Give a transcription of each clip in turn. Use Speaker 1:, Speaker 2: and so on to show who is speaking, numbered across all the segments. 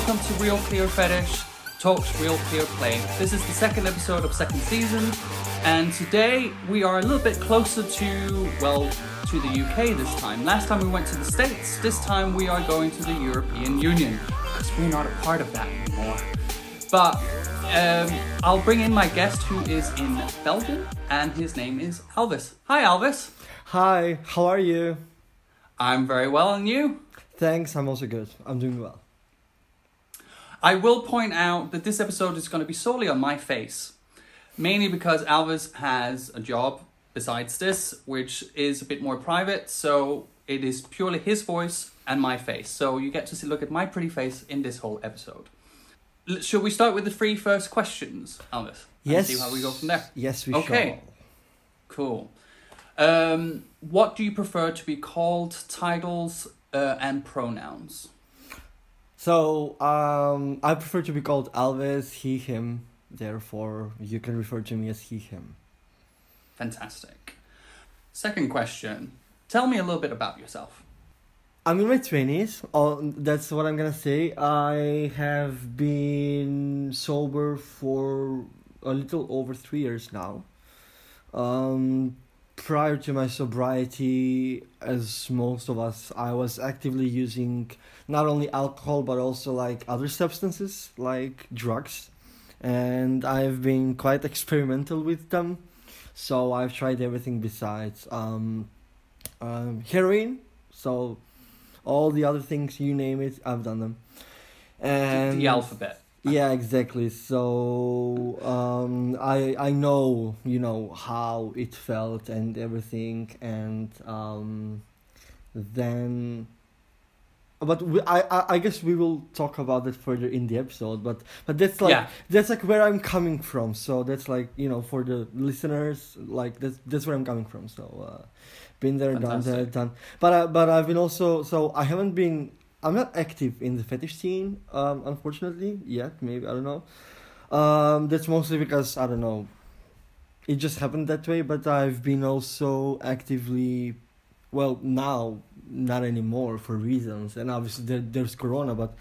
Speaker 1: welcome to Real Clear Fetish Talks Real Clear Play. This is the second episode of second season, and today we are a little bit closer to, well, to the UK this time. Last time we went to the States, this time we are going to the European Union, because we're not a part of that anymore. But um, I'll bring in my guest who is in Belgium, and his name is Alvis. Hi, Alvis.
Speaker 2: Hi, how are you?
Speaker 1: I'm very well, and you?
Speaker 2: Thanks, I'm also good. I'm doing well.
Speaker 1: I will point out that this episode is going to be solely on my face, mainly because Alvis has a job besides this, which is a bit more private, so it is purely his voice and my face. So you get to see, look at my pretty face in this whole episode. L- Shall we start with the three first questions, Alvis? And
Speaker 2: Yes.
Speaker 1: See how we go from there.
Speaker 2: Yes, we
Speaker 1: Okay. Cool. Um, what do you prefer to be called? Titles uh, and pronouns.
Speaker 2: So, um, I prefer to be called Alvis, he, him. Therefore, you can refer to me as he, him.
Speaker 1: Fantastic. Second question. Tell me a little bit about yourself.
Speaker 2: I'm in my 20s. Oh, that's what I'm gonna say. I have been sober for a little over three years now. Um, prior to my sobriety, as most of us, I was actively using not only alcohol but also like other substances like drugs. And I've been quite experimental with them. So I've tried everything besides um, um, heroin. So all the other things you name it i've done them and
Speaker 1: the alphabet.
Speaker 2: Yeah exactly so um i i know you know how it felt and everything and um then but we, I, I guess we will talk about it further in the episode but but that's like
Speaker 1: yeah,
Speaker 2: that's like where I'm coming from. So that's like you know for the listeners, like that's that's where I'm coming from. So uh, been there, done
Speaker 1: Fantastic.
Speaker 2: that, done. But uh, but I've been also so I haven't been. I'm not active in the fetish scene, um, unfortunately yet. Maybe I don't know. Um, that's mostly because I don't know. It just happened that way. But I've been also actively, well now not anymore for reasons, and obviously there, there's Corona. But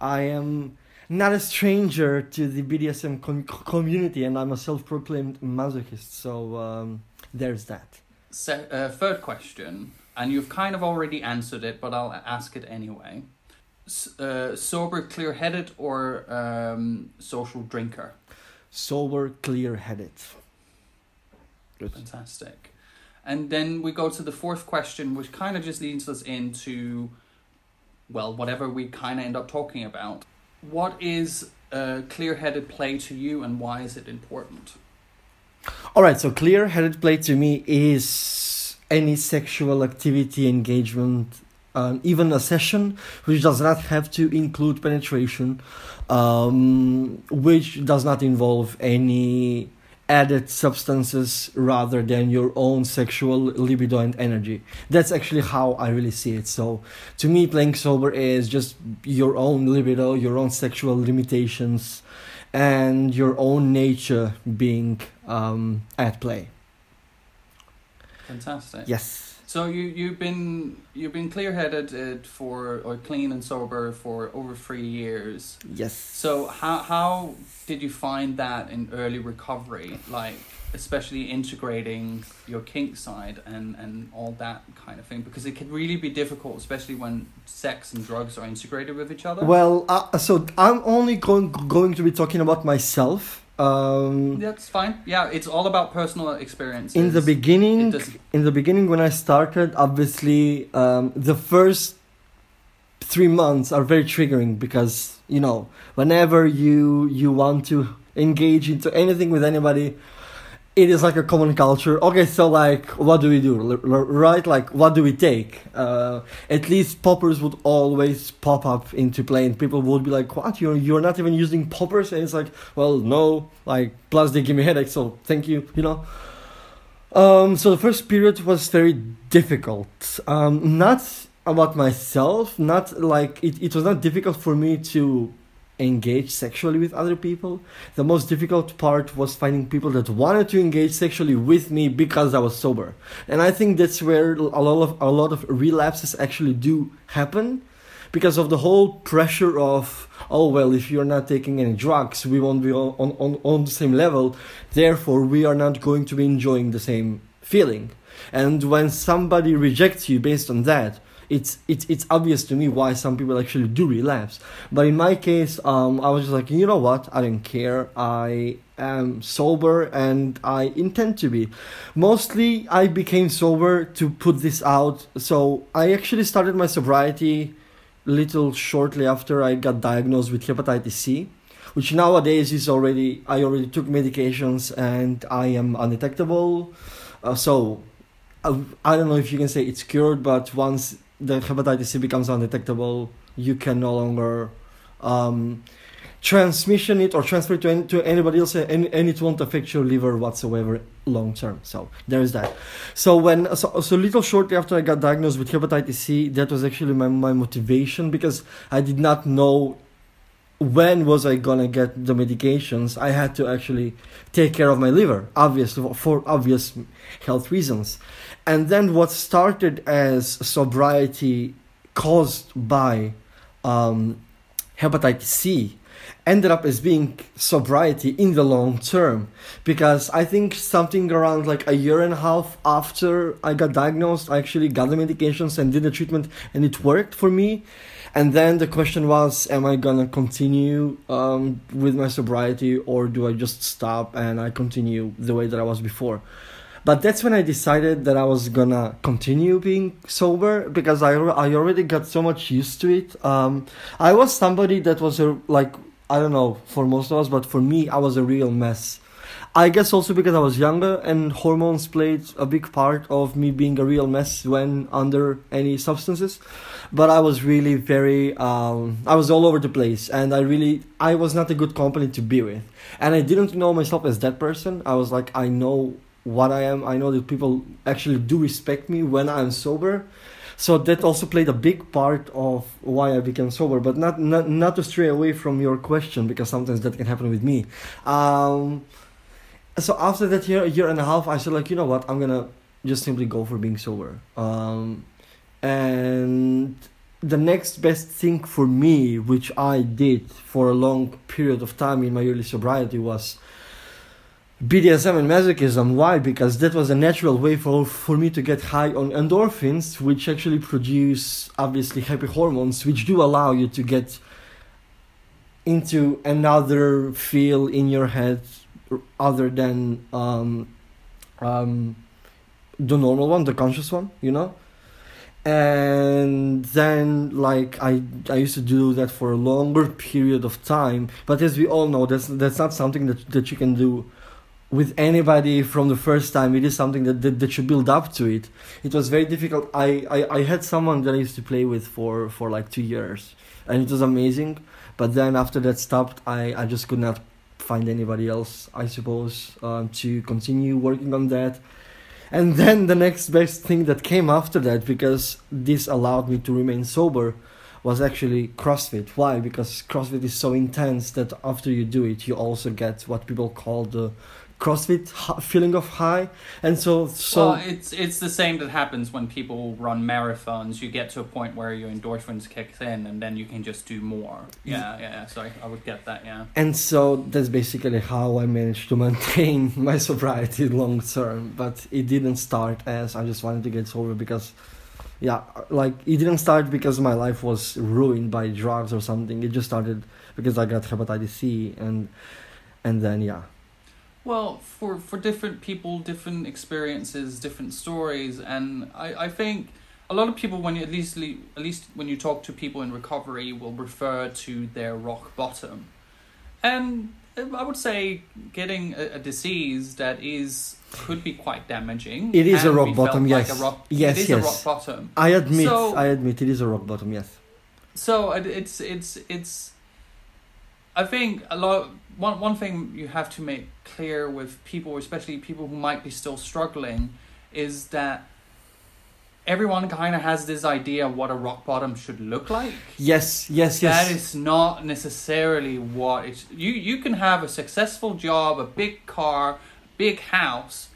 Speaker 2: I am not a stranger to the BDSM com- community, and I'm a self-proclaimed masochist. So um, there's that.
Speaker 1: Se- uh, third question, and you've kind of already answered it, but I'll ask it anyway. S- uh, sober, clear-headed, or um, social drinker?
Speaker 2: Sober, clear-headed. Good.
Speaker 1: Fantastic. And then we go to the fourth question, which kind of just leads us into, well, whatever we kind of end up talking about. What is uh, clear-headed play to you, and why is it important?
Speaker 2: All right, so clear-headed play to me is any sexual activity engagement, um, even a session which does not have to include penetration, um, which does not involve any added substances rather than your own sexual libido and energy. That's actually how I really see it. So to me, playing sober is just your own libido, your own sexual limitations, and your own nature being um, at play.
Speaker 1: Fantastic.
Speaker 2: Yes.
Speaker 1: So you you've been you've been clear headed uh, for or clean and sober for over three years.
Speaker 2: Yes.
Speaker 1: So how how did you find that in early recovery, like especially integrating your kink side and and all that kind of thing? Because it can really be difficult, especially when sex and drugs are integrated with each other.
Speaker 2: Well, uh, so I'm only going going to be talking about myself. Um,
Speaker 1: That's fine. Yeah, it's all about personal experiences.
Speaker 2: in the beginning, in the beginning when I started, obviously, um, the first three months are very triggering because you know whenever you you want to engage into anything with anybody, it is like a common culture. Okay, so like, what do we do, right? Like, what do we take? Uh, at least poppers would always pop up into play, and people would be like, "What? You're you're not even using poppers?" And it's like, well, no. Like, plus they give me headaches, so thank you. You know. Um, so the first period was very difficult. Um, not about myself, not like it, it was not difficult for me to engage sexually with other people. The most difficult part was finding people that wanted to engage sexually with me because I was sober. And I think that's where a lot of a lot of relapses actually do happen because of the whole pressure of oh well if you're not taking any drugs we won't be on, on, on the same level therefore we are not going to be enjoying the same feeling and when somebody rejects you based on that it's it's it's obvious to me why some people actually do relapse. But in my case um i was just like you know what? I don't care. I am sober and i intend to be. Mostly i became sober to put this out. So i actually started my sobriety little shortly after I got diagnosed with hepatitis C, which nowadays is already I already took medications and I am undetectable. Uh, so I, I don't know if you can say it's cured, but once the hepatitis C becomes undetectable, you can no longer um, transmission it or transfer it to, any, to anybody else and, and it won't affect your liver whatsoever long term. So there's that. So when so, so little shortly after i got diagnosed with hepatitis c that was actually my, my motivation because i did not know when was i gonna get the medications. I had to actually take care of my liver obviously for obvious health reasons and then what started as sobriety caused by um, hepatitis c ended up as being sobriety in the long term. Because i think something around like a year and a half after i got diagnosed i actually got the medications and did the treatment and it worked for me. And then the question was am i gonna continue um, with my sobriety or do i just stop and i continue the way that i was before but that's when I decided that I was gonna continue being sober because I, I already got so much used to it. Um, I was somebody that was a, like I don't know for most of us, but for me, I was a real mess. I guess also because I was younger and hormones played a big part of me being a real mess when under any substances. But I was really very, um, I was all over the place and I really, I was not a good company to be with. And I didn't know myself as that person. I was like, I know what I am. I know that people actually do respect me when I'm sober so that also played a big part of why I became sober. But not not not to stray away from your question because sometimes that can happen with me. Um, so after that year, year and a half, I said like, you know what, I'm gonna just simply go for being sober. Um, and the next best thing for me, which I did for a long period of time in my early sobriety, was BDSM and masochism. Why? Because that was a natural way for, for me to get high on endorphins, which actually produce obviously happy hormones, which do allow you to get into another feel in your head other than um, um, the normal one, the conscious one, you know? And then, like, I, I used to do that for a longer period of time, but as we all know, that's, that's not something that, that you can do with anybody from the first time it is something that, that, that should build up to it it was very difficult I, I i had someone that i used to play with for for like two years and it was amazing but then after that stopped i i just could not find anybody else i suppose um, to continue working on that and then the next best thing that came after that because this allowed me to remain sober was actually CrossFit. Why? Because CrossFit is so intense that after you do it, you also get what people call the CrossFit feeling of high, and so so
Speaker 1: well, it's it's the same that happens when people run marathons. You get to a point where your endorphins kicks in, and then you can just do more. Yeah, yeah. yeah. So I, I would get that. Yeah.
Speaker 2: And so that's basically how I managed to maintain my sobriety long term. But it didn't start as I just wanted to get sober because yeah, like it didn't start because my life was ruined by drugs or something. It just started because I got hepatitis C and and then yeah.
Speaker 1: Well, for for different people, different experiences, different stories, and I, I think a lot of people when you at least at least when you talk to people in recovery will refer to their rock bottom, and um, I would say getting a, a disease that is could be quite damaging.
Speaker 2: It is a rock bottom, yes.
Speaker 1: Like rock,
Speaker 2: yes,
Speaker 1: it is
Speaker 2: yes.
Speaker 1: a rock bottom.
Speaker 2: I admit, so, I admit, it is a rock bottom. Yes.
Speaker 1: So it's it's it's. I think a lot one one thing you have to make clear with people, especially people who might be still struggling, is that everyone kind of has this idea of what a rock bottom should look like.
Speaker 2: Yes, yes, yes.
Speaker 1: That is not necessarily what it's. You you can have a successful job, a big car, big house,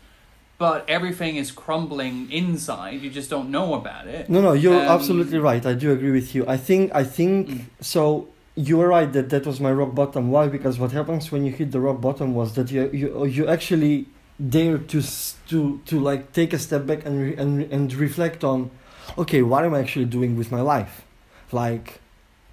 Speaker 1: but everything is crumbling inside. You just don't know about it.
Speaker 2: No, no, you're
Speaker 1: Um,
Speaker 2: absolutely right. I do agree with you. I think, I think
Speaker 1: Mm.
Speaker 2: so. You were right that that was my rock bottom. Why? Because what happens when you hit the rock bottom was that you you you actually dare to to to like take a step back and re- and and reflect on, okay, what am I actually doing with my life? Like,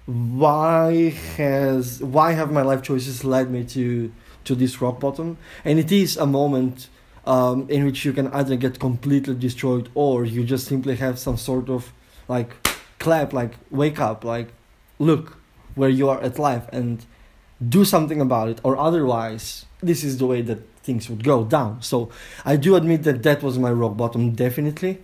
Speaker 2: why has why have my life choices led me to to this rock bottom? And it is a moment um, in which you can either get completely destroyed or you just simply have some sort of like clap, like wake up, like look where you are at life and do something about it, or otherwise, this is the way that things would go down. So I do admit that that was my rock bottom, definitely.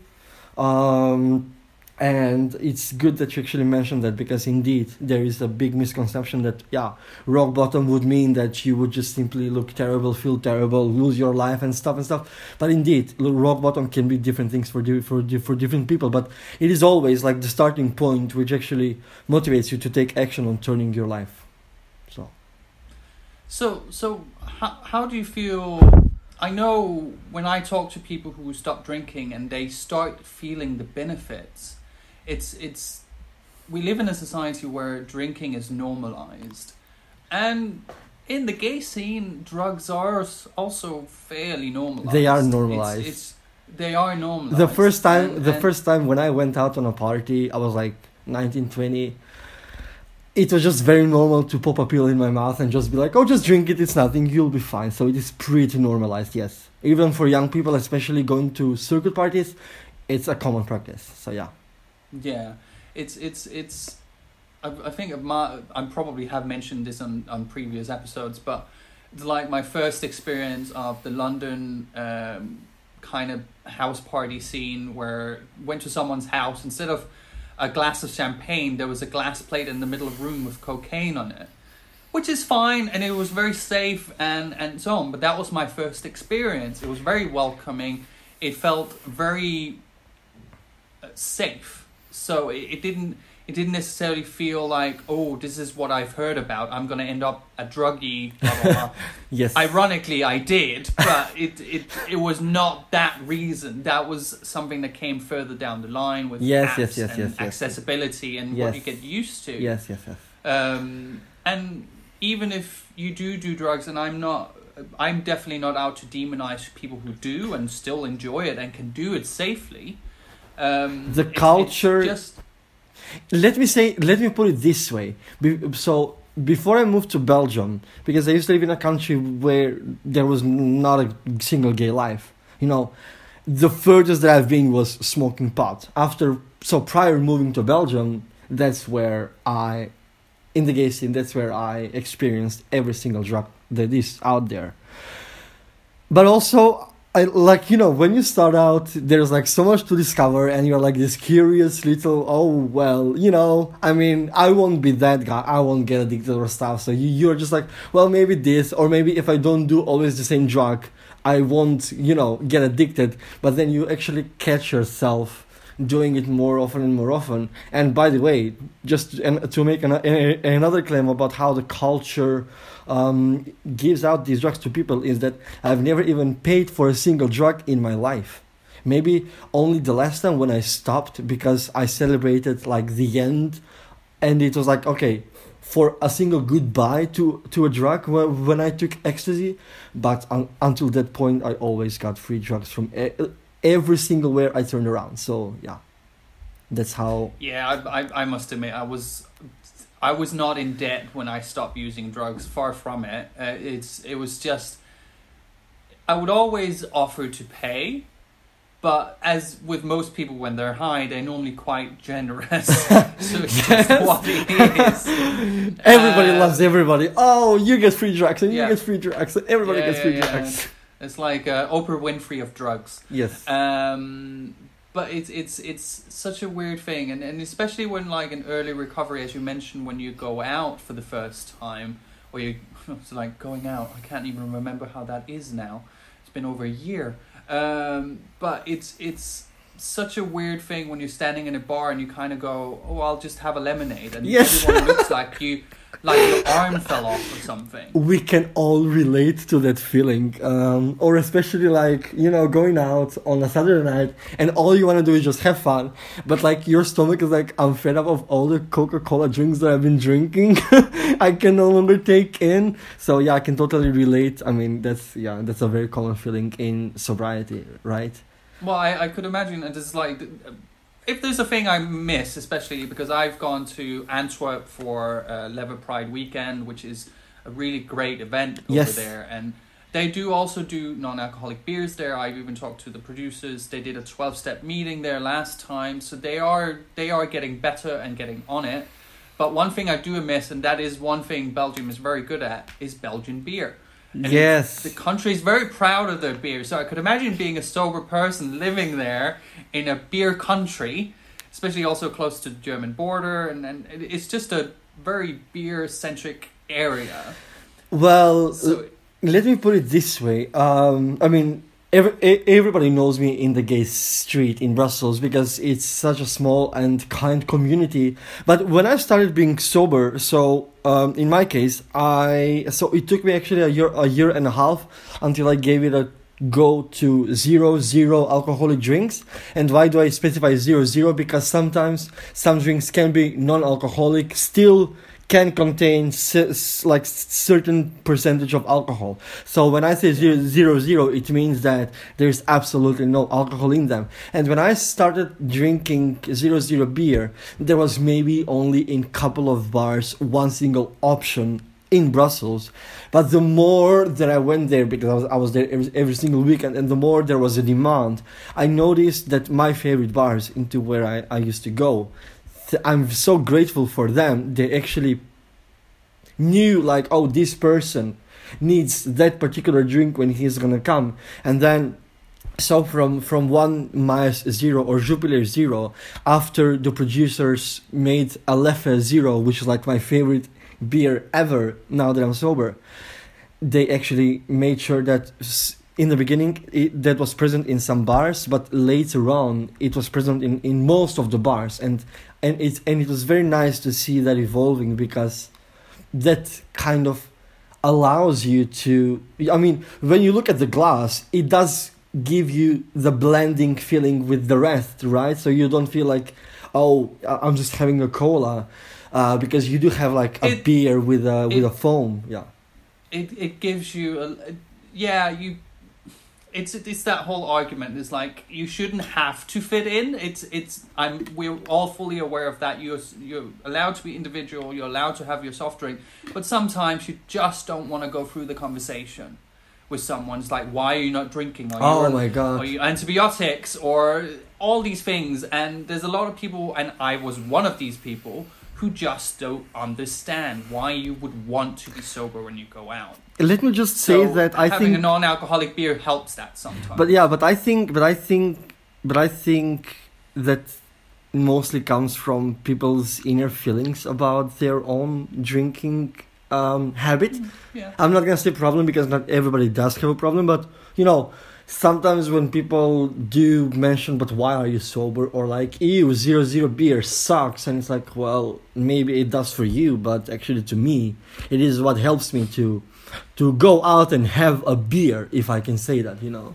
Speaker 2: Um, and it's good that you actually mentioned that because indeed there is a big misconception that yeah rock bottom would mean that you would just simply look terrible feel terrible lose your life and stuff and stuff. But indeed rock bottom can be different things for for for different people. But it is always like the starting point which actually motivates you to take action on turning your life. So.
Speaker 1: So, so how, how do you feel? I know when I talk to people who stop drinking and they start feeling the benefits, it's it's we live in a society where drinking is normalized, and in the gay scene, drugs are also fairly normalized.
Speaker 2: They are
Speaker 1: It's-
Speaker 2: normalized.
Speaker 1: It's, they are normalized.
Speaker 2: the first time
Speaker 1: And-
Speaker 2: the
Speaker 1: and-
Speaker 2: first time when i went out on a party i was like 19 20 it was just very normal to pop a pill in my mouth and just be like oh just drink it it's nothing you'll be fine so it is pretty normalized yes even for young people especially going to circuit parties it's a common practice so yeah
Speaker 1: Yeah, it's it's it's. I, I think of my I probably have mentioned this on on previous episodes, but it's like my first experience of the London um, kind of house party scene where went to someone's house instead of a glass of champagne, there was a glass plate in the middle of the room with cocaine on it. Which is fine and it was very safe and, and so on, but that was my first experience. It was very welcoming. It felt very uh, safe. So it, it didn't it didn't necessarily feel like oh this is what I've heard about. I'm gonna end up a druggie. Blah, blah, blah.
Speaker 2: yes
Speaker 1: Ironically, I did, but it, it it was not that reason. That was something that came further down the line with
Speaker 2: Yes,
Speaker 1: apps
Speaker 2: yes, yes,
Speaker 1: and
Speaker 2: yes, yes.
Speaker 1: accessibility and
Speaker 2: Yes.
Speaker 1: what you get used to.
Speaker 2: yes yes yes
Speaker 1: Um, and even if you do do drugs, and I'm not, I'm definitely not out to demonize people who do and still enjoy it and can do it safely. Um,
Speaker 2: The culture-
Speaker 1: just
Speaker 2: let me say let me put it this way. Be- so before i moved to belgium because i used to live in a country where there was not a single gay life you know the furthest that i've been was smoking pot. After so prior moving to belgium that's where i in the gay scene that's where i experienced every single drug that is out there. But also I like you know when you start out there's like so much to discover and you're like this curious little oh well you know I mean I won't be that guy. I won't get addicted or stuff. So you, you're just like well maybe this or maybe if I don't do always the same drug I won't you know get addicted. But then you actually catch yourself doing it more often and more often. And by the way just to make an, another claim about how the culture um, gives out these drugs to people is that I've never even paid for a single drug in my life. Maybe only the last time when I stopped because I celebrated like the end, and it was like okay, for a single goodbye to to a drug wh- when I took ecstasy, but un- until that point I always got free drugs from e- every single where I turned around. So yeah, that's how.
Speaker 1: yeah. I, I I must admit I was. I was not in debt when I stopped using drugs. Far from it. Uh, it's it was just. I would always offer to pay, but as with most people when they're high, they're normally quite generous. so it's just
Speaker 2: Yes.
Speaker 1: what it is.
Speaker 2: Everybody
Speaker 1: Uh,
Speaker 2: loves everybody. Oh, you get free drugs, and
Speaker 1: Yeah.
Speaker 2: you get free drugs, and everybody
Speaker 1: Yeah,
Speaker 2: gets
Speaker 1: yeah,
Speaker 2: free drugs.
Speaker 1: It's like uh, Oprah Winfrey of drugs.
Speaker 2: Yes.
Speaker 1: Um, but it's it's it's such a weird thing, and, and especially when like an early recovery, as you mentioned, when you go out for the first time, or you it's like going out. I can't even remember how that is now. It's been over a year. Um, but it's it's such a weird thing when you're standing in a bar and you kind of go, "Oh, I'll just have a lemonade," and
Speaker 2: Yes.
Speaker 1: everyone looks like you, like your arm fell off or something.
Speaker 2: we can all relate to that feeling um, or especially like you know going out on a saturday night and all you want to do is just have fun but like your stomach is like i'm fed up of all the coca-cola drinks that i've been drinking i can no longer take in so yeah i can totally relate i mean that's yeah that's a very common feeling in sobriety right
Speaker 1: Well, I, I could imagine it is like if there's a thing I miss, especially because I've gone to Antwerp for uh, Leather Pride weekend, which is a really great event over
Speaker 2: Yes.
Speaker 1: there, and they do also do non-alcoholic beers there. I've even talked to the producers. They did a twelve-step meeting there last time, so they are they are getting better and getting on it. But one thing I do miss, and that is one thing Belgium is very good at, is Belgian beer. And
Speaker 2: yes
Speaker 1: the country is very proud of their beer. So I could imagine being a sober person living there in a beer country, especially also close to the German border, and, and it's just a very beer centric area.
Speaker 2: well
Speaker 1: So
Speaker 2: let me put it this way um i mean every, everybody knows me in the gay street in brussels because it's such a small and kind community. But when i started being sober so um in my case i so it took me actually a year a year and a half until i gave it a go to zero zero alcoholic drinks. And why do i specify zero zero? Because sometimes some drinks can be non-alcoholic still can contain like certain percentage of alcohol. So when I say zero, zero zero, it means that there's absolutely no alcohol in them. And when I started drinking zero zero beer, there was maybe only in couple of bars one single option in Brussels. But the more that I went there, because I was, I was there every, every single weekend, and the more there was a demand, I noticed that my favorite bars into where I, I used to go I'm so grateful for them. They actually knew like, oh, this person needs that particular drink when he's gonna come, and then. So from from one Zero or Jupiler Zero, after the producers made Aleph Zero, which is like my favorite beer ever now that I'm sober, they actually made sure that in the beginning it, that was present in some bars, but later on it was present in, in most of the bars, and and it and it was very nice to see that evolving because that kind of allows you to. I mean, when you look at the glass, it does give you the blending feeling with the rest, right? So you don't feel like, oh, I'm just having a cola. Uh, because you do have like a
Speaker 1: It-
Speaker 2: beer with a with a foam, yeah.
Speaker 1: it it gives you a- yeah you it's it's that whole argument is like you shouldn't have to fit in. It's it's i'm we're all fully aware of that. You're you're allowed to be individual. You're allowed to have your soft drink. But sometimes you just don't want to go through the conversation with someone. It's like why are you not drinking? Are
Speaker 2: Oh my
Speaker 1: are
Speaker 2: god.
Speaker 1: you antibiotics or all these things? And there's a lot of people and i was one of these people who just don't understand why you would want to be sober when you go out
Speaker 2: Let me just say
Speaker 1: so
Speaker 2: that I
Speaker 1: having
Speaker 2: think
Speaker 1: a non-alcoholic beer helps that sometimes.
Speaker 2: But yeah, but I think, but I think, but I think that mostly comes from people's inner feelings about their own drinking um, habit.
Speaker 1: yeah,
Speaker 2: I'm not gonna say problem because not everybody does have a problem, but you know, sometimes when people do mention, but why are you sober? Or like, ew, zero zero beer sucks, and it's like, well, maybe it does for you, but actually to me, it is what helps me to to go out and have a beer, if I can say that, you know.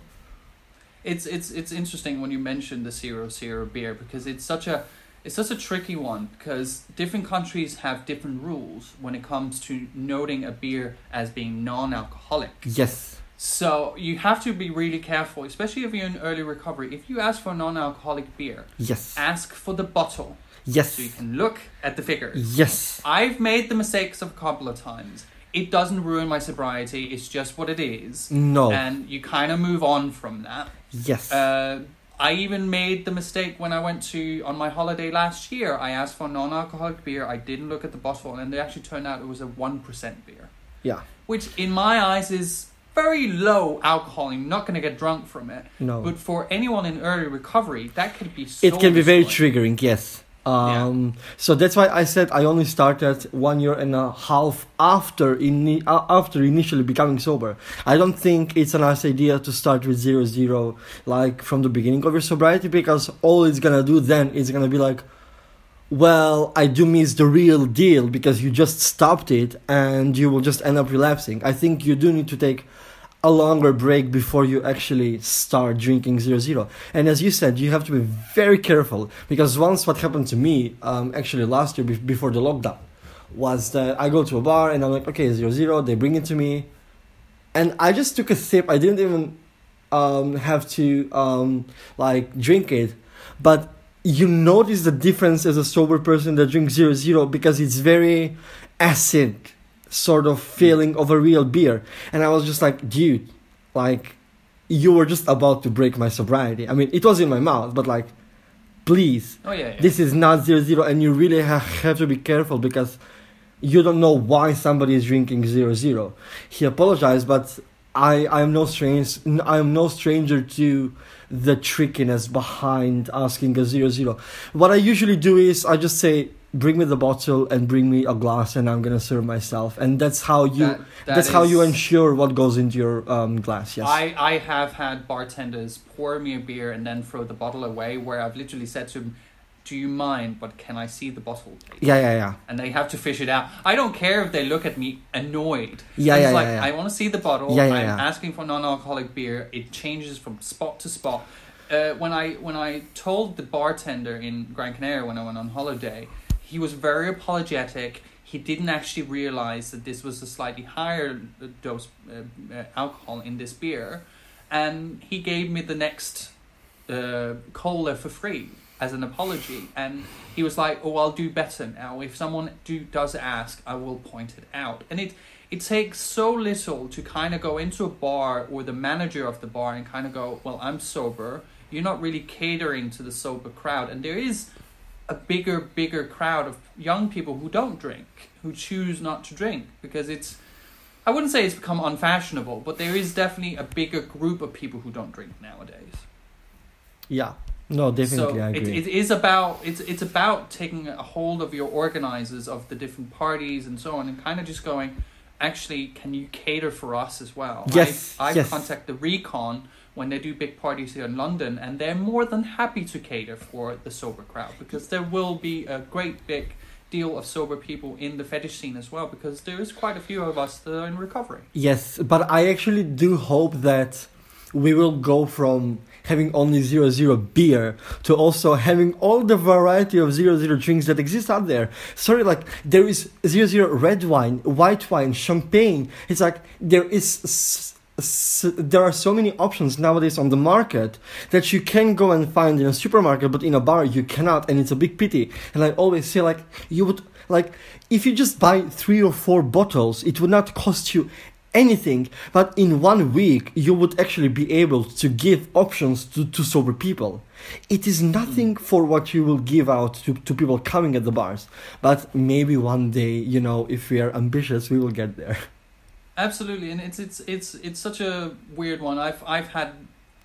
Speaker 1: it's it's it's interesting when you mention the zero zero beer because it's such a it's such a tricky one because different countries have different rules when it comes to noting a beer as being non-alcoholic.
Speaker 2: Yes.
Speaker 1: So you have to be really careful, especially if you're in early recovery. If you ask for a non-alcoholic beer,
Speaker 2: Yes.
Speaker 1: ask for the bottle
Speaker 2: Yes.
Speaker 1: so you can look at the figures.
Speaker 2: Yes.
Speaker 1: I've made the mistakes of a couple of times. It doesn't ruin my sobriety. It's just what it is.
Speaker 2: No.
Speaker 1: and you kind of move on from that.
Speaker 2: yes.
Speaker 1: Uh, I even made the mistake when I went to on my holiday last year. I asked for non-alcoholic beer. I didn't look at the bottle, and it actually turned out it was a one percent beer,
Speaker 2: yeah.
Speaker 1: which in my eyes is very low alcohol. You're not going to get drunk from it.
Speaker 2: No.
Speaker 1: But for anyone in early recovery, that could be. So
Speaker 2: it can be very
Speaker 1: destroying.
Speaker 2: triggering. Yes. Um, So that's why I said I only started one year and a half after ini- uh, after initially becoming sober. I don't think it's a nice idea to start with zero zero like from the beginning of your sobriety because all it's gonna do then is gonna be like, well, I do miss the real deal because you just stopped it and you will just end up relapsing. I think you do need to take a longer break before you actually start drinking zero zero. And as you said, you have to be very careful because once what happened to me, um, actually last year be- before the lockdown, was that I go to a bar and I'm like, okay, zero zero. They bring it to me, and I just took a sip. I didn't even um, have to um, like drink it, but you notice the difference as a sober person that drinks zero zero because it's very acid sort of feeling of a real beer. And I was just like, dude, like, you were just about to break my sobriety. I mean, it was in my mouth, but like, please,
Speaker 1: Oh yeah. yeah.
Speaker 2: this is not zero zero, and you really ha- have to be careful because you don't know why somebody is drinking zero zero. He apologized, but I I am no strange I am no stranger to the trickiness behind asking a zero zero. What I usually do is I just say. Bring me the bottle and bring me a glass, and I'm gonna serve myself. And that's how you.
Speaker 1: That- that
Speaker 2: that's how you ensure what goes into your um, glass. Yes.
Speaker 1: I, I have had bartenders pour me a beer and then throw the bottle away where I've literally said to them, Do you mind, but can I see the bottle? please?"
Speaker 2: yeah, yeah, yeah.
Speaker 1: And they have to fish it out. I don't care if they look at me annoyed.
Speaker 2: Yeah,
Speaker 1: it's
Speaker 2: yeah,
Speaker 1: like,
Speaker 2: yeah, yeah.
Speaker 1: I want to see the bottle.
Speaker 2: Yeah, yeah,
Speaker 1: I'm
Speaker 2: yeah.
Speaker 1: asking for non alcoholic beer. It changes from spot to spot. Uh, when I when I told the bartender in Gran Canaria when I went on holiday, he was very apologetic. He didn't actually realize that this was a slightly higher dose uh, uh, alcohol in this beer, and he gave me the next uh, cola for free as an apology. And he was like, "Oh, I'll do better now. If someone do does ask, I will point it out." And it it takes so little to kind of go into a bar or the manager of the bar and kind of go, "Well, I'm sober." You're not really catering to the sober crowd, and there is a bigger, bigger crowd of young people who don't drink, who choose not to drink because it's. I wouldn't say it's become unfashionable, but there is definitely a bigger group of people who don't drink nowadays.
Speaker 2: Yeah. No, definitely,
Speaker 1: so
Speaker 2: I
Speaker 1: it, it is about it's it's about taking a hold of your organizers of the different parties and so on, and kind of just going, actually, can you cater for us as well?
Speaker 2: Yes,
Speaker 1: I, I
Speaker 2: yes.
Speaker 1: contact the Recon when they do big parties here in London, and they're more than happy to cater for the sober crowd because there will be a great big deal of sober people in the fetish scene as well because there is quite a few of us that are in recovery.
Speaker 2: Yes, but I actually do hope that we will go from having only zero zero beer to also having all the variety of zero zero drinks that exist out there. Sorry, like there is zero zero red wine, white wine, champagne. It's like there is. There are so many options nowadays on the market that you can go and find in a supermarket, but in a bar you cannot, and it's a big pity. And I always say, like, you would like if you just buy three or four bottles, it would not cost you anything but in one week you would actually be able to give options to, to sober people. It is nothing hmm. for what you will give out to, to people coming at the bars but maybe one day you know if we are ambitious we will get there
Speaker 1: Absolutely, and it's it's it's it's such a weird one. I've I've had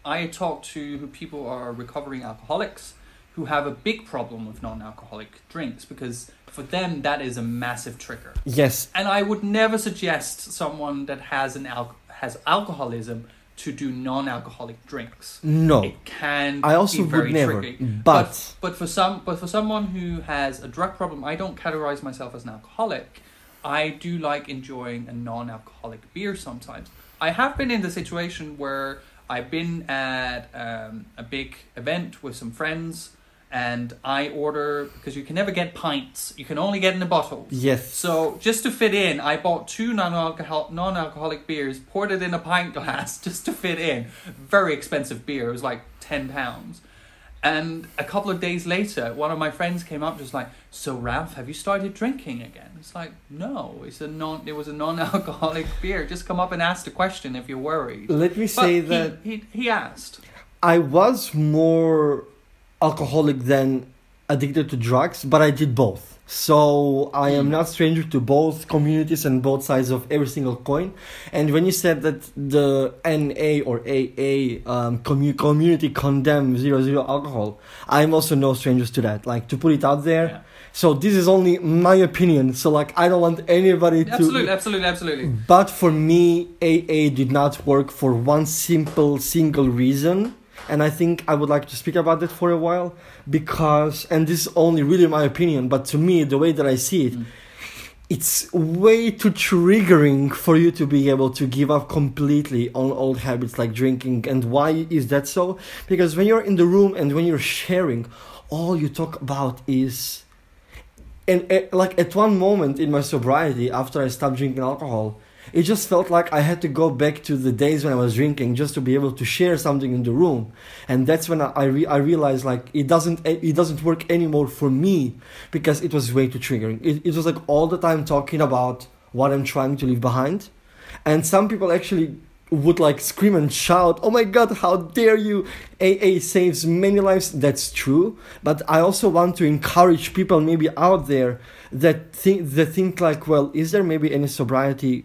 Speaker 1: I talk to people who are recovering alcoholics who have a big problem with non-alcoholic drinks because for them that is a massive trigger.
Speaker 2: yes
Speaker 1: And I would never suggest someone that has an al- has alcoholism to do non-alcoholic drinks.
Speaker 2: no
Speaker 1: It can
Speaker 2: i also
Speaker 1: be very
Speaker 2: would never
Speaker 1: tricky.
Speaker 2: but
Speaker 1: But for some, but for someone who has a drug problem, I don't categorize myself as an alcoholic. I do like enjoying a non-alcoholic beer sometimes. I have been in the situation where I've been at um, a big event with some friends, and I order because you can never get pints; you can only get in the bottles.
Speaker 2: yes
Speaker 1: So just to fit in, I bought two non-alcohol non-alcoholic beers, poured it in a pint glass just to fit in. Very expensive beer. It was like ten pounds. And a couple of days later, one of my friends came up just like, "So Ralph, have you started drinking again?" It's like, "No, it's a non. It was a non-alcoholic beer. Just come up and ask the question if you're worried."
Speaker 2: let me
Speaker 1: But
Speaker 2: say
Speaker 1: he,
Speaker 2: that
Speaker 1: he he asked.
Speaker 2: I was more alcoholic than addicted to drugs, but I did both. So I am not stranger to both communities and both sides of every single coin. And when you said that the NA or AA um, commu- community condemn zero zero alcohol, I'm also no strangers to that. Like to put it out there.
Speaker 1: Yeah.
Speaker 2: So this is only my opinion. So like I don't want anybody to.
Speaker 1: Absolutely, absolutely, absolutely.
Speaker 2: But for me, AA did not work for one simple single reason. And I think I would like to speak about that for a while because, and this is only really my opinion, but to me, the way that I see it,
Speaker 1: Mm.
Speaker 2: it's way too triggering for you to be able to give up completely on old habits like drinking. And why is that so? Because when you're in the room and when you're sharing, all you talk about is and uh, like at one moment in my sobriety after i stopped drinking alcohol it just felt like i had to go back to the days when i was drinking just to be able to share something in the room. And that's when i I, re- I realized like it doesn't it doesn't work anymore for me because it was way too triggering. It, it was like all the time talking about what i'm trying to leave behind. And some people actually would like scream and shout oh my god how dare you? Aa saves many lives. That's true. But i also want to encourage people maybe out there that think that think like well is there maybe any sobriety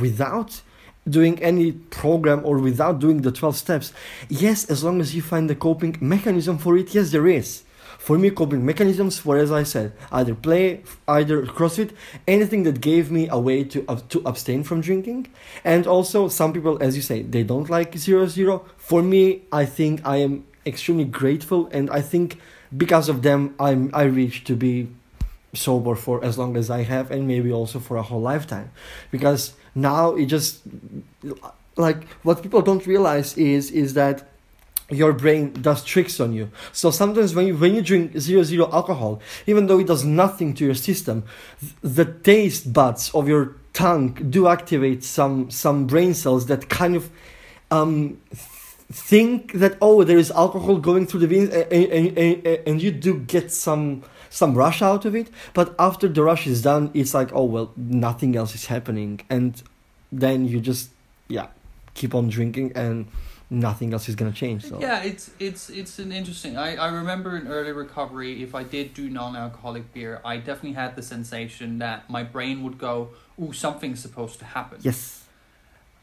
Speaker 2: without doing any program or without doing the 12 steps. Yes as long as you find the coping mechanism for it yes there is. For me coping mechanisms were as i said either play either crossfit anything that gave me a way to uh, to abstain from drinking. And also some people as you say they don't like zero zero. For me i think i am extremely grateful and i think because of them i'm i reached to be sober for as long as i have and maybe also for a whole lifetime because now it just like what people don't realize is is that your brain does tricks on you. So sometimes when you when you drink zero zero alcohol, even though it does nothing to your system, the taste buds of your tongue do activate some some brain cells that kind of um, think that oh there is alcohol going through the veins and, and, and, and you do get some some rush out of it but after the rush is done it's like oh well nothing else is happening and then you just yeah keep on drinking and nothing else is gonna change. So
Speaker 1: Yeah, it's it's it's an interesting. I, I remember in early recovery, if I did do non-alcoholic beer, I definitely had the sensation that my brain would go, "Ooh, something's supposed to happen."
Speaker 2: yes,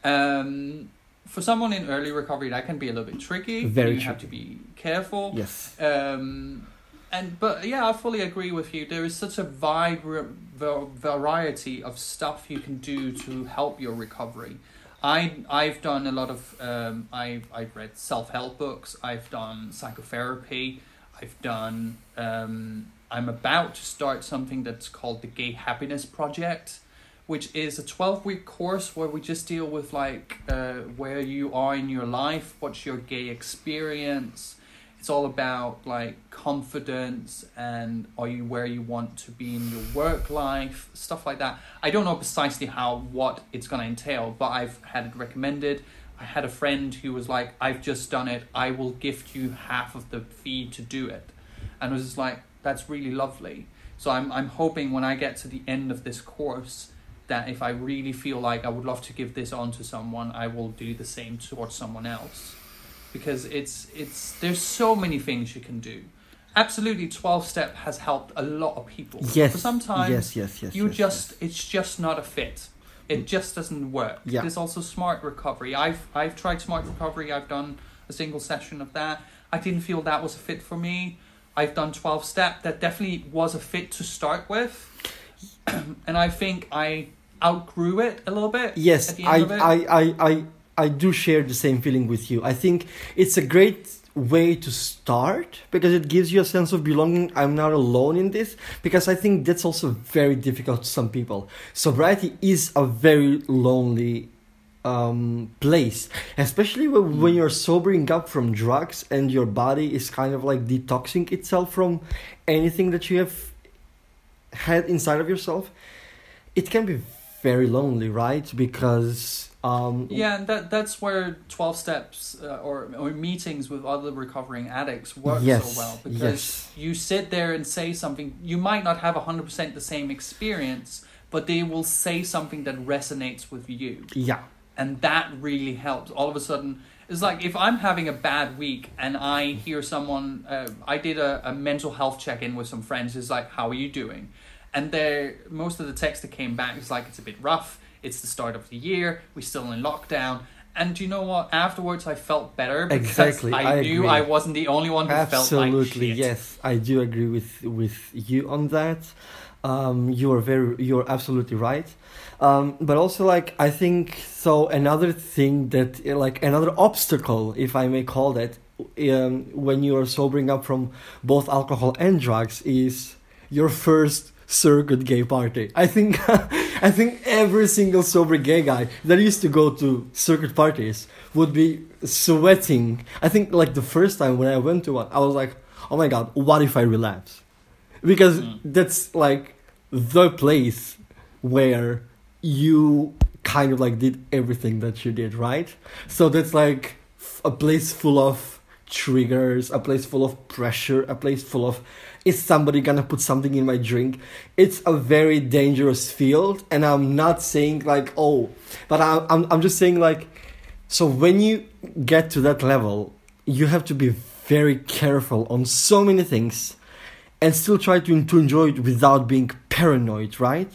Speaker 1: Um, for someone in early recovery, that can be a little bit tricky.
Speaker 2: Very
Speaker 1: you have to be careful.
Speaker 2: yes,
Speaker 1: Um, and but yeah, I fully agree with you. There is such a vibrant variety of stuff you can do to help your recovery. I I've done a lot of um, I've I've read self help books. I've done psychotherapy. I've done um, I'm about to start something that's called the Gay Happiness Project, which is a twelve week course where we just deal with like uh, where you are in your life, what's your gay experience. It's all about like confidence and are you where you want to be in your work life, stuff like that. I don't know precisely how what it's gonna entail, but I've had it recommended. I had a friend who was like, I've just done it, I will gift you half of the fee to do it. And it was just like, that's really lovely. So I'm I'm hoping when I get to the end of this course that if I really feel like I would love to give this on to someone, I will do the same towards someone else. Because it's it's there's so many things you can do. Absolutely 12 step has helped a lot of people.
Speaker 2: yes.
Speaker 1: For sometimes
Speaker 2: yes, yes, yes.
Speaker 1: you
Speaker 2: yes,
Speaker 1: just
Speaker 2: yes.
Speaker 1: it's just not a fit. It mm. just doesn't work.
Speaker 2: Yeah.
Speaker 1: There's also smart recovery. I've I've tried smart recovery. I've done a single session of that. I didn't feel that was a fit for me. I've done 12 step that definitely was a fit to start with. and I think I outgrew it a little bit.
Speaker 2: Yes, I,
Speaker 1: it.
Speaker 2: I, I, I, I do share the same feeling with you. I think it's a great way to start because it gives you a sense of belonging. I'm not alone in this because I think that's also very difficult to some people. Sobriety is a very lonely um place especially when,
Speaker 1: Mm.
Speaker 2: when you're sobering up from drugs and your body is kind of like detoxing itself from anything that you have had inside of yourself it can be very lonely right because um
Speaker 1: Yeah, and that that's where twelve steps uh, or or meetings with other recovering addicts work
Speaker 2: Yes,
Speaker 1: so well because
Speaker 2: yes.
Speaker 1: you sit there and say something. You might not have hundred percent the same experience, but they will say something that resonates with you,
Speaker 2: yeah
Speaker 1: and that really helps. All of a sudden, it's like if I'm having a bad week and I hear someone. Uh, I did a, a mental health check in with some friends. It's like, how are you doing? and there most of the text that came back is like it's a bit rough. It's the start of the year. We're still in lockdown. And you know what? Afterwards, I felt better because
Speaker 2: Exactly,
Speaker 1: I,
Speaker 2: I
Speaker 1: knew
Speaker 2: agree.
Speaker 1: I wasn't the only one who felt like
Speaker 2: Absolutely, yes, I do agree with with you on that. Um, you are very, you're absolutely right. Um, but also, like, I think so. Another thing that, like, another obstacle, if I may call that, um, when you are sobering up from both alcohol and drugs, is your first circuit gay party. I think, I think every single sober gay guy that used to go to circuit parties would be sweating. I think, like, the first time when I went to one, I was like, oh my god, what if I relapse? Because
Speaker 1: Mm.
Speaker 2: that's like the place where you kind of like did everything that you did, right? So that's like f- a place full of triggers, a place full of pressure, a place full of is somebody gonna put something in my drink? It's a very dangerous field, and I'm not saying like oh, but I, I'm I'm just saying like, so when you get to that level, you have to be very careful on so many things, and still try to to enjoy it without being paranoid, right?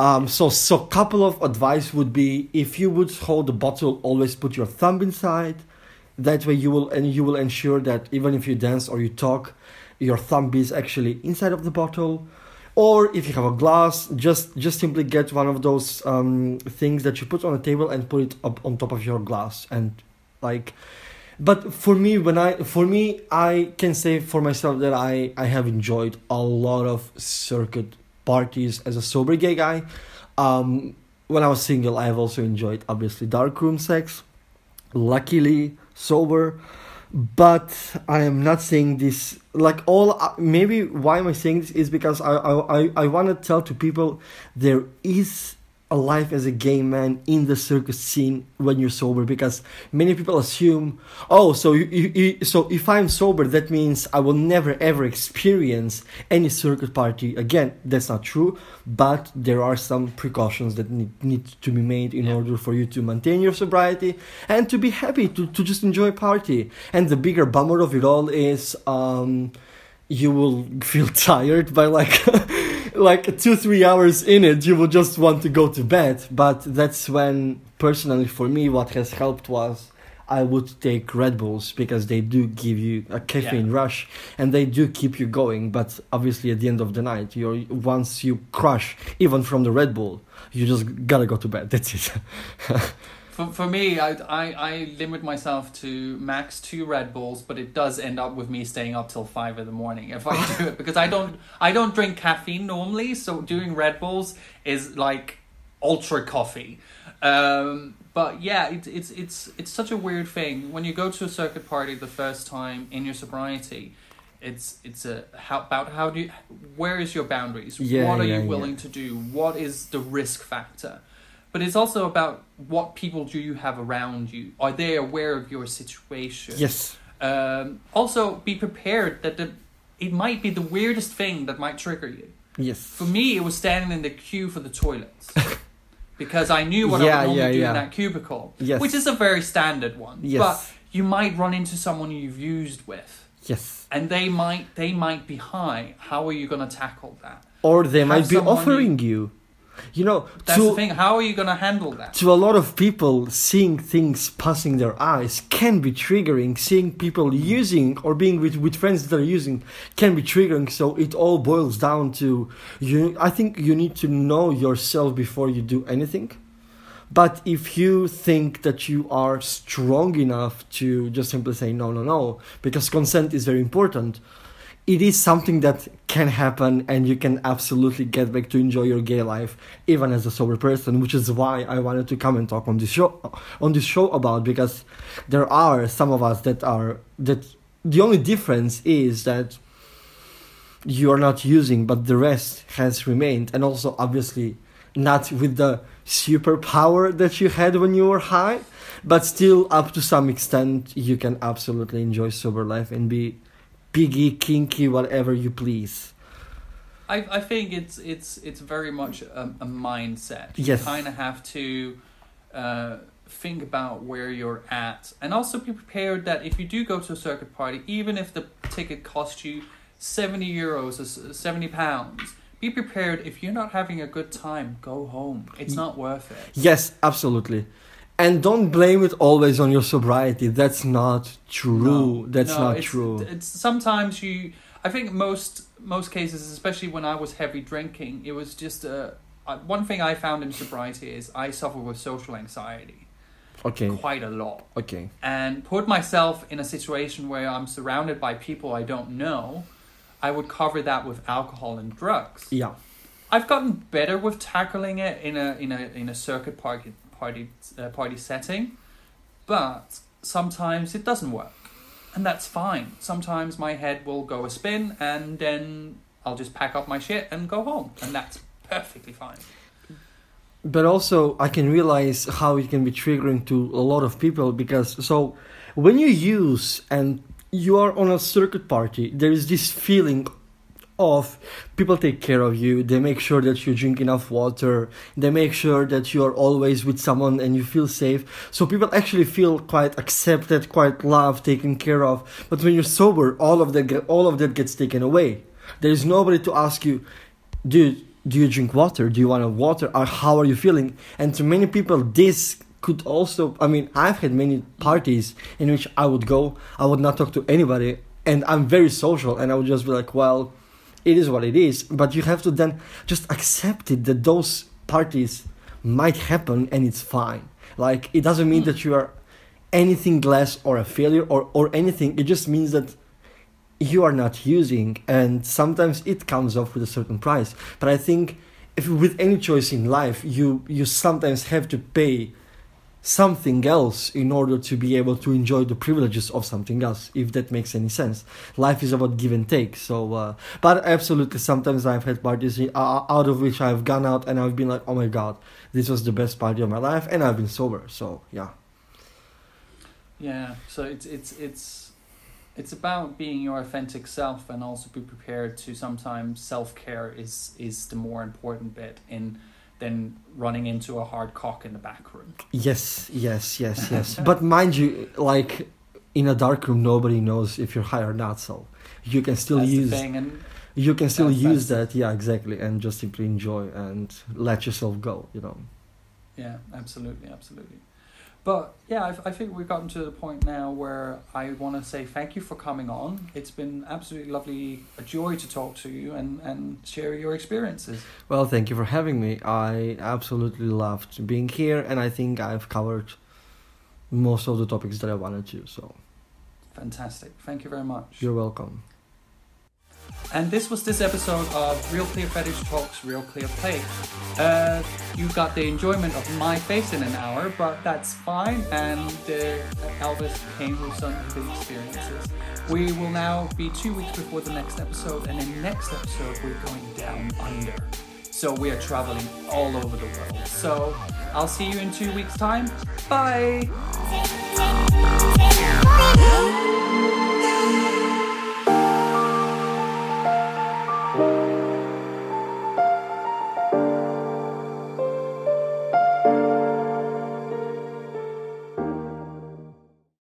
Speaker 2: Um, so, so couple of advice would be if you would hold the bottle, always put your thumb inside. That way, you will and you will ensure that even if you dance or you talk, your thumb is actually inside of the bottle. Or if you have a glass, just just simply get one of those um, things that you put on a table and put it up on top of your glass and like. But for me, when I for me, I can say for myself that I I have enjoyed a lot of circuit parties as a sober gay guy. Um, when I was single, I've also enjoyed obviously dark room sex. Luckily, sober, but I am not saying this like all. uh, Maybe why am I saying this is because I I I, I want to tell to people there is a life as a gay man in the circuit scene when you're sober because many people assume oh so you, you, you so if i'm sober that means i will never ever experience any circuit party again that's not true but there are some precautions that need, need to be made in
Speaker 1: Yeah.
Speaker 2: order for you to maintain your sobriety and to be happy to, to just enjoy a party and the bigger bummer of it all is um you will feel tired by like like two three hours in it you will just want to go to bed. But that's when personally for me what has helped was i would take red bulls because they do give you a caffeine
Speaker 1: Yeah.
Speaker 2: rush and they do keep you going. But obviously at the end of the night you're once you crush even from the red bull you just gotta go to bed. That's it
Speaker 1: For, for me, I, I, I limit myself to max two Red Bulls, but it does end up with me staying up till five in the morning if I do it because I don't I don't drink caffeine normally, so doing Red Bulls is like ultra coffee. Um, but yeah, it's it's it's it's such a weird thing when you go to a circuit party the first time in your sobriety. It's it's a how about how do you where is your boundaries?
Speaker 2: Yeah,
Speaker 1: what are
Speaker 2: yeah,
Speaker 1: you
Speaker 2: yeah.
Speaker 1: willing to do? What is the risk factor? But it's also about what people do you have around you. Are they aware of your situation?
Speaker 2: yes
Speaker 1: Um, also, be prepared that the it might be the weirdest thing that might trigger you.
Speaker 2: yes
Speaker 1: For me, it was standing in the queue for the toilets because I knew what I
Speaker 2: Yeah,
Speaker 1: would normally
Speaker 2: yeah,
Speaker 1: do
Speaker 2: yeah.
Speaker 1: in that cubicle,
Speaker 2: Yes.
Speaker 1: which is a very standard one.
Speaker 2: Yes.
Speaker 1: But you might run into someone you've used with,
Speaker 2: yes
Speaker 1: and they might they might be high. How are you going to tackle that?
Speaker 2: or they
Speaker 1: Have
Speaker 2: might be offering you you know
Speaker 1: That's
Speaker 2: to
Speaker 1: the thing. How are you going to handle that?
Speaker 2: to a lot of people, seeing things passing their eyes can be triggering. Seeing people using or being with, with friends that are using can be triggering. So it all boils down to you. I think you need to know yourself before you do anything. But if you think that you are strong enough to just simply say no, no, no, because consent is very important, it is something that can happen and you can absolutely get back to enjoy your gay life even as a sober person which is why i wanted to come and talk on this show on this show about because there are some of us that are that the only difference is that you are not using but the rest has remained and also obviously not with the superpower that you had when you were high but still up to some extent you can absolutely enjoy sober life and be piggy kinky whatever you please
Speaker 1: I, I think it's it's it's very much a, a mindset.
Speaker 2: Yes.
Speaker 1: You kind of have to uh, think about where you're at, and also be prepared that if you do go to a circuit party, even if the ticket costs you seventy euros or seventy pounds, be prepared. If you're not having a good time, go home. It's not worth it.
Speaker 2: Yes, absolutely. And don't blame it always on your sobriety. That's not true.
Speaker 1: No,
Speaker 2: That's
Speaker 1: no,
Speaker 2: not
Speaker 1: it's,
Speaker 2: true.
Speaker 1: It's sometimes you. I think most most cases, especially when I was heavy drinking, it was just a. Uh, one thing I found in sobriety is I suffer with social anxiety
Speaker 2: Okay.
Speaker 1: quite a lot,
Speaker 2: Okay.
Speaker 1: and put myself in a situation where I'm surrounded by people I don't know. I would cover that with alcohol and drugs.
Speaker 2: Yeah.
Speaker 1: I've gotten better with tackling it in a in a in a circuit party party uh, party setting, but sometimes it doesn't work, and that's fine. Sometimes my head will go a spin, and then I'll just pack up my shit and go home, and that's perfectly fine.
Speaker 2: but also I can realize how it can be triggering to a lot of people because so when you use and you are on a circuit party, there is this feeling of people take care of you. They make sure that you drink enough water. They make sure that you are always with someone and you feel safe. So people actually feel quite accepted, quite loved, taken care of. But when you're sober, all of that all of that gets taken away. There is nobody to ask you, dude, do you drink water? Do you want water? Or how are you feeling? And to many people, this could also. I mean, I've had many parties in which I would go, I would not talk to anybody, and I'm very social, and I would just be like, well, it is what it is. But you have to then just accept it that those parties might happen, and it's fine. Like it doesn't mean hmm. that you are anything less or a failure or or anything. It just means that you are not using and sometimes it comes off with a certain price but i think if with any choice in life you you sometimes have to pay something else in order to be able to enjoy the privileges of something else if that makes any sense. Life is about give and take so uh, but absolutely sometimes i've had parties out of which i've gone out and i've been like oh my god this was the best party of my life and i've been sober so yeah.
Speaker 1: Yeah, so it's it's it's it's about being your authentic self and also be prepared to sometimes self care is is the more important bit in than running into a hard cock in the back room.
Speaker 2: Yes, yes, yes, yes. but mind you, like in a dark room, nobody knows if you're high or not. So you can still
Speaker 1: That's
Speaker 2: use
Speaker 1: the thing, and
Speaker 2: you can still
Speaker 1: That's-
Speaker 2: use
Speaker 1: that's-
Speaker 2: that. Yeah, exactly, and just simply enjoy and let yourself go. You know.
Speaker 1: yeah, absolutely, absolutely. But yeah, I, I think we've gotten to the point now where I want to say thank you for coming on. It's been absolutely lovely, a joy to talk to you and, and share your experiences.
Speaker 2: Well, thank you for having me. I absolutely loved being here, and I think I've covered most of the topics that I wanted to. So
Speaker 1: Fantastic. Thank you very much.
Speaker 2: you're welcome.
Speaker 1: And this was this episode of Real Clear Fetish Talks Real Clear Play. Uh, you got the enjoyment of my face in an hour, but that's fine. And uh, Alvis came with some his experiences. We will now be two weeks before the next episode, and in the next episode, we're going down under. So we are traveling all over the world. So I'll see you in two weeks' time. Bye.